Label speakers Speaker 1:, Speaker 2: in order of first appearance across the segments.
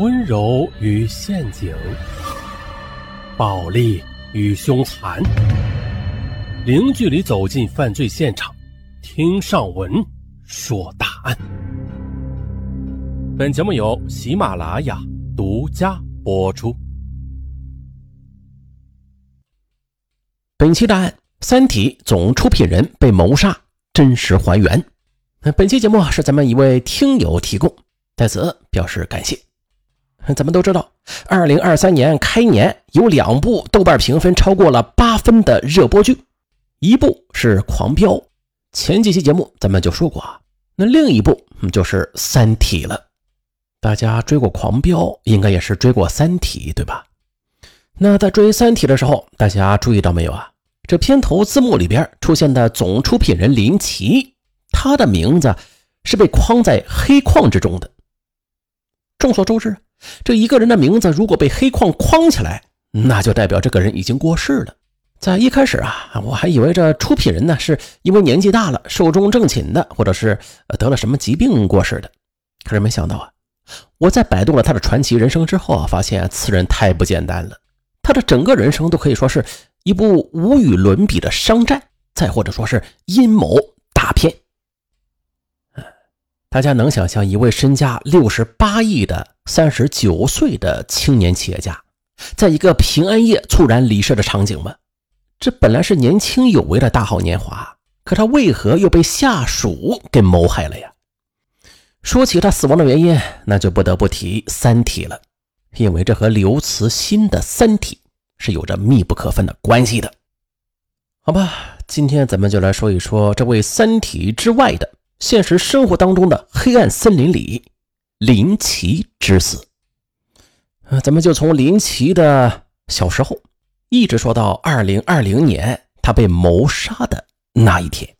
Speaker 1: 温柔与陷阱，暴力与凶残，零距离走进犯罪现场，听上文说大案。本节目由喜马拉雅独家播出。
Speaker 2: 本期大案《三体》总出品人被谋杀，真实还原。本期节目是咱们一位听友提供，在此表示感谢。咱们都知道，二零二三年开年有两部豆瓣评分超过了八分的热播剧，一部是《狂飙》，前几期节目咱们就说过啊。那另一部就是《三体》了。大家追过《狂飙》，应该也是追过《三体》，对吧？那在追《三体》的时候，大家注意到没有啊？这片头字幕里边出现的总出品人林奇，他的名字是被框在黑框之中的。众所周知。这一个人的名字如果被黑框框起来，那就代表这个人已经过世了。在一开始啊，我还以为这出品人呢是因为年纪大了、寿终正寝的，或者是得了什么疾病过世的。可是没想到啊，我在摆渡了他的传奇人生之后啊，发现此人太不简单了。他的整个人生都可以说是一部无与伦比的商战，再或者说是阴谋。大家能想象一位身价六十八亿的三十九岁的青年企业家，在一个平安夜猝然离世的场景吗？这本来是年轻有为的大好年华，可他为何又被下属给谋害了呀？说起他死亡的原因，那就不得不提《三体》了，因为这和刘慈欣的《三体》是有着密不可分的关系的。好吧，今天咱们就来说一说这位《三体》之外的。现实生活当中的黑暗森林里，林奇之死。咱们就从林奇的小时候，一直说到二零二零年他被谋杀的那一天。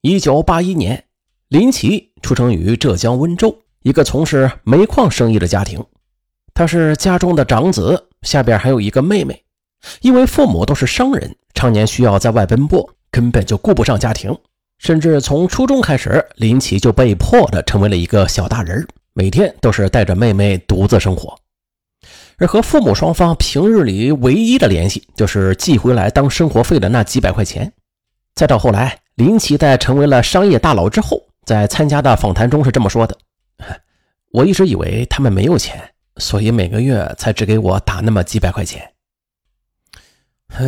Speaker 2: 一九八一年，林奇出生于浙江温州一个从事煤矿生意的家庭，他是家中的长子，下边还有一个妹妹。因为父母都是商人，常年需要在外奔波，根本就顾不上家庭。甚至从初中开始，林奇就被迫的成为了一个小大人，每天都是带着妹妹独自生活，而和父母双方平日里唯一的联系就是寄回来当生活费的那几百块钱。再到后来，林奇在成为了商业大佬之后，在参加的访谈中是这么说的：“我一直以为他们没有钱，所以每个月才只给我打那么几百块钱。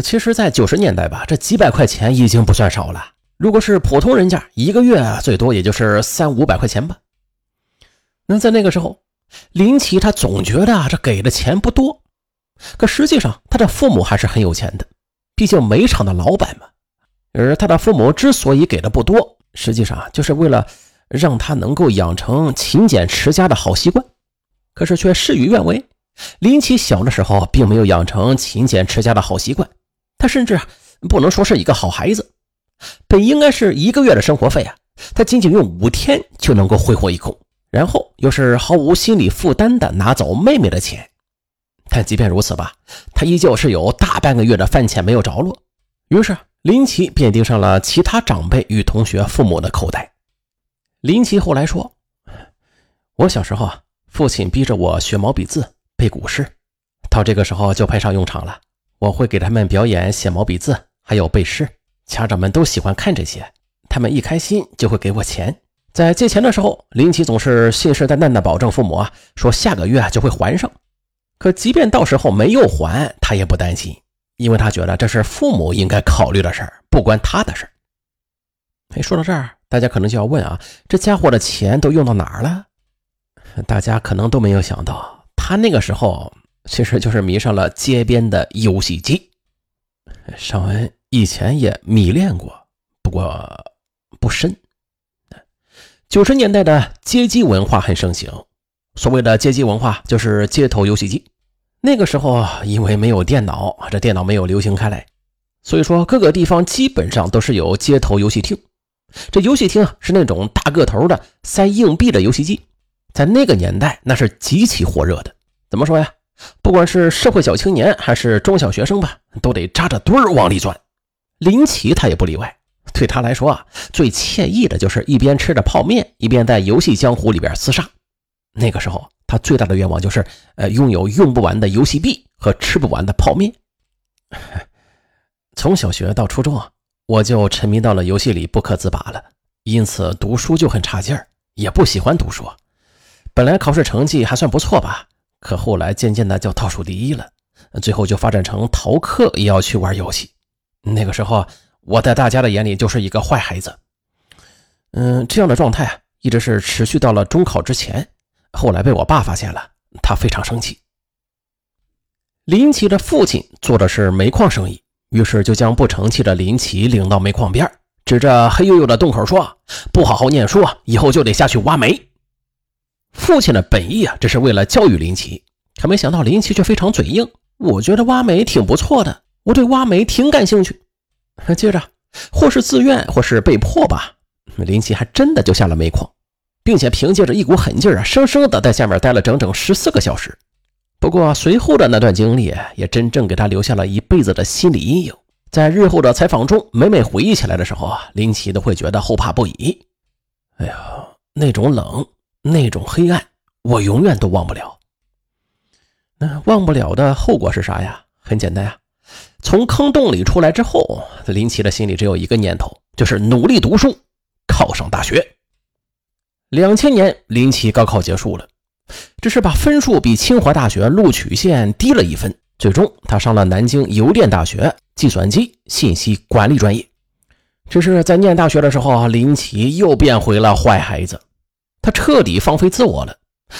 Speaker 2: 其实，在九十年代吧，这几百块钱已经不算少了。”如果是普通人家，一个月最多也就是三五百块钱吧。那在那个时候，林奇他总觉得这给的钱不多，可实际上他的父母还是很有钱的，毕竟煤厂的老板嘛。而他的父母之所以给的不多，实际上就是为了让他能够养成勤俭持家的好习惯。可是却事与愿违，林奇小的时候并没有养成勤俭持家的好习惯，他甚至不能说是一个好孩子。本应该是一个月的生活费啊，他仅仅用五天就能够挥霍一空，然后又是毫无心理负担的拿走妹妹的钱。但即便如此吧，他依旧是有大半个月的饭钱没有着落。于是林奇便盯上了其他长辈与同学父母的口袋。林奇后来说：“我小时候啊，父亲逼着我学毛笔字、背古诗，到这个时候就派上用场了。我会给他们表演写毛笔字，还有背诗。”家长们都喜欢看这些，他们一开心就会给我钱。在借钱的时候，林奇总是信誓旦旦地保证父母啊，说下个月就会还上。可即便到时候没有还，他也不担心，因为他觉得这是父母应该考虑的事儿，不关他的事儿。哎，说到这儿，大家可能就要问啊，这家伙的钱都用到哪儿了？大家可能都没有想到，他那个时候其实就是迷上了街边的游戏机。尚文。以前也迷恋过，不过不深。九十年代的街机文化很盛行，所谓的街机文化就是街头游戏机。那个时候因为没有电脑，这电脑没有流行开来，所以说各个地方基本上都是有街头游戏厅。这游戏厅啊是那种大个头的塞硬币的游戏机，在那个年代那是极其火热的。怎么说呀？不管是社会小青年还是中小学生吧，都得扎着堆儿往里钻。林奇他也不例外，对他来说啊，最惬意的就是一边吃着泡面，一边在游戏江湖里边厮杀。那个时候他最大的愿望就是，呃，拥有用不完的游戏币和吃不完的泡面。从小学到初中啊，我就沉迷到了游戏里不可自拔了，因此读书就很差劲儿，也不喜欢读书。本来考试成绩还算不错吧，可后来渐渐的就倒数第一了，最后就发展成逃课也要去玩游戏。那个时候，我在大家的眼里就是一个坏孩子。嗯，这样的状态啊，一直是持续到了中考之前。后来被我爸发现了，他非常生气。林奇的父亲做的是煤矿生意，于是就将不成器的林奇领到煤矿边，指着黑黝黝的洞口说：“不好好念书啊，以后就得下去挖煤。”父亲的本意啊，这是为了教育林奇，可没想到林奇却非常嘴硬。我觉得挖煤挺不错的，我对挖煤挺感兴趣。接着，或是自愿，或是被迫吧，林奇还真的就下了煤矿。并且凭借着一股狠劲儿啊，生生的在下面待了整整十四个小时。不过随后的那段经历也真正给他留下了一辈子的心理阴影。在日后的采访中，每每回忆起来的时候啊，林奇都会觉得后怕不已。哎呀，那种冷，那种黑暗，我永远都忘不了。那忘不了的后果是啥呀？很简单呀，从坑洞里出来之后，林奇的心里只有一个念头，就是努力读书，考上大学。两千年，林奇高考结束了，只是把分数比清华大学录取线低了一分。最终，他上了南京邮电大学计算机信息管理专业。只是在念大学的时候，林奇又变回了坏孩子，他彻底放飞自我了。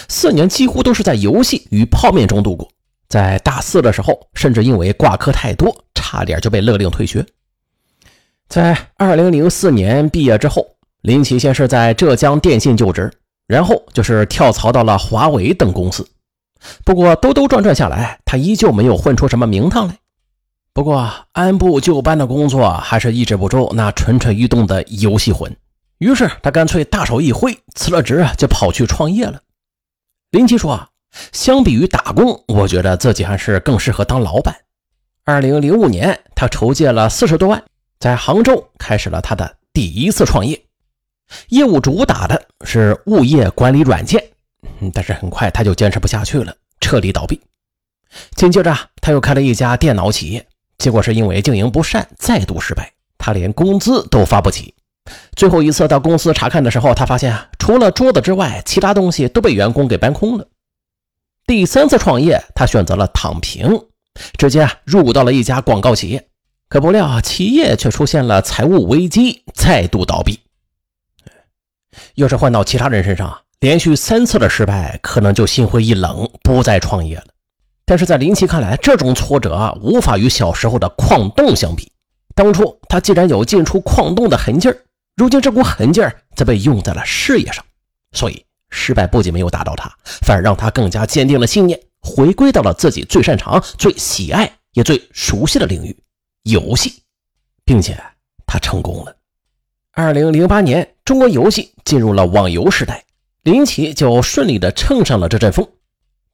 Speaker 2: 四年几乎都是在游戏与泡面中度过。在大四的时候，甚至因为挂科太多，差点就被勒令退学。在二零零四年毕业之后。林奇先是在浙江电信就职，然后就是跳槽到了华为等公司。不过兜兜转转下来，他依旧没有混出什么名堂来。不过按部就班的工作还是抑制不住那蠢蠢欲动的游戏魂，于是他干脆大手一挥，辞了职就跑去创业了。林奇说：“相比于打工，我觉得自己还是更适合当老板。”二零零五年，他筹借了四十多万，在杭州开始了他的第一次创业。业务主打的是物业管理软件，但是很快他就坚持不下去了，彻底倒闭。紧接着他又开了一家电脑企业，结果是因为经营不善，再度失败，他连工资都发不起。最后一次到公司查看的时候，他发现啊，除了桌子之外，其他东西都被员工给搬空了。第三次创业，他选择了躺平，直接入股到了一家广告企业，可不料企业却出现了财务危机，再度倒闭。要是换到其他人身上，连续三次的失败，可能就心灰意冷，不再创业了。但是在林奇看来，这种挫折无法与小时候的矿洞相比。当初他既然有进出矿洞的狠劲儿，如今这股狠劲儿则被用在了事业上，所以失败不仅没有打倒他，反而让他更加坚定了信念，回归到了自己最擅长、最喜爱也最熟悉的领域——游戏，并且他成功了。二零零八年，中国游戏进入了网游时代，林奇就顺利的乘上了这阵风。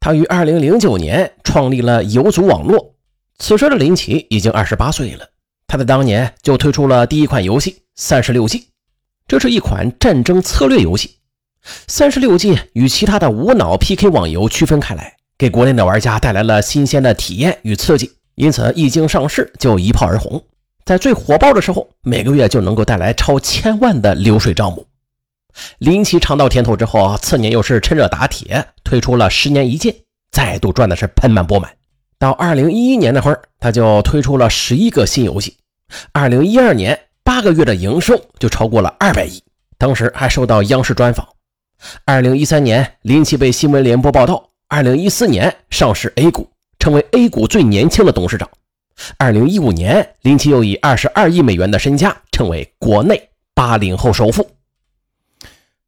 Speaker 2: 他于二零零九年创立了游族网络。此时的林奇已经二十八岁了，他在当年就推出了第一款游戏《三十六计》，这是一款战争策略游戏。《三十六计》与其他的无脑 PK 网游区分开来，给国内的玩家带来了新鲜的体验与刺激，因此一经上市就一炮而红。在最火爆的时候，每个月就能够带来超千万的流水账目。林奇尝到甜头之后，次年又是趁热打铁，推出了十年一剑，再度赚的是盆满钵满。到二零一一年那会儿，他就推出了十一个新游戏。二零一二年八个月的营收就超过了二百亿，当时还受到央视专访。二零一三年，林奇被新闻联播报道，二零一四年上市 A 股，成为 A 股最年轻的董事长。二零一五年，林奇又以二十二亿美元的身家，成为国内八零后首富。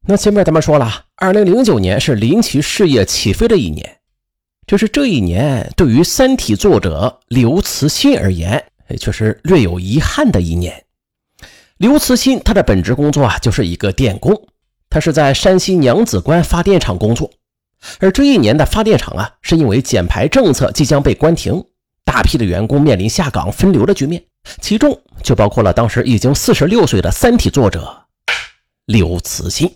Speaker 2: 那前面咱们说了，二零零九年是林奇事业起飞的一年，就是这一年对于《三体》作者刘慈欣而言，却是略有遗憾的一年。刘慈欣他的本职工作啊，就是一个电工，他是在山西娘子关发电厂工作，而这一年的发电厂啊，是因为减排政策即将被关停。大批的员工面临下岗分流的局面，其中就包括了当时已经四十六岁的《三体》作者刘慈欣。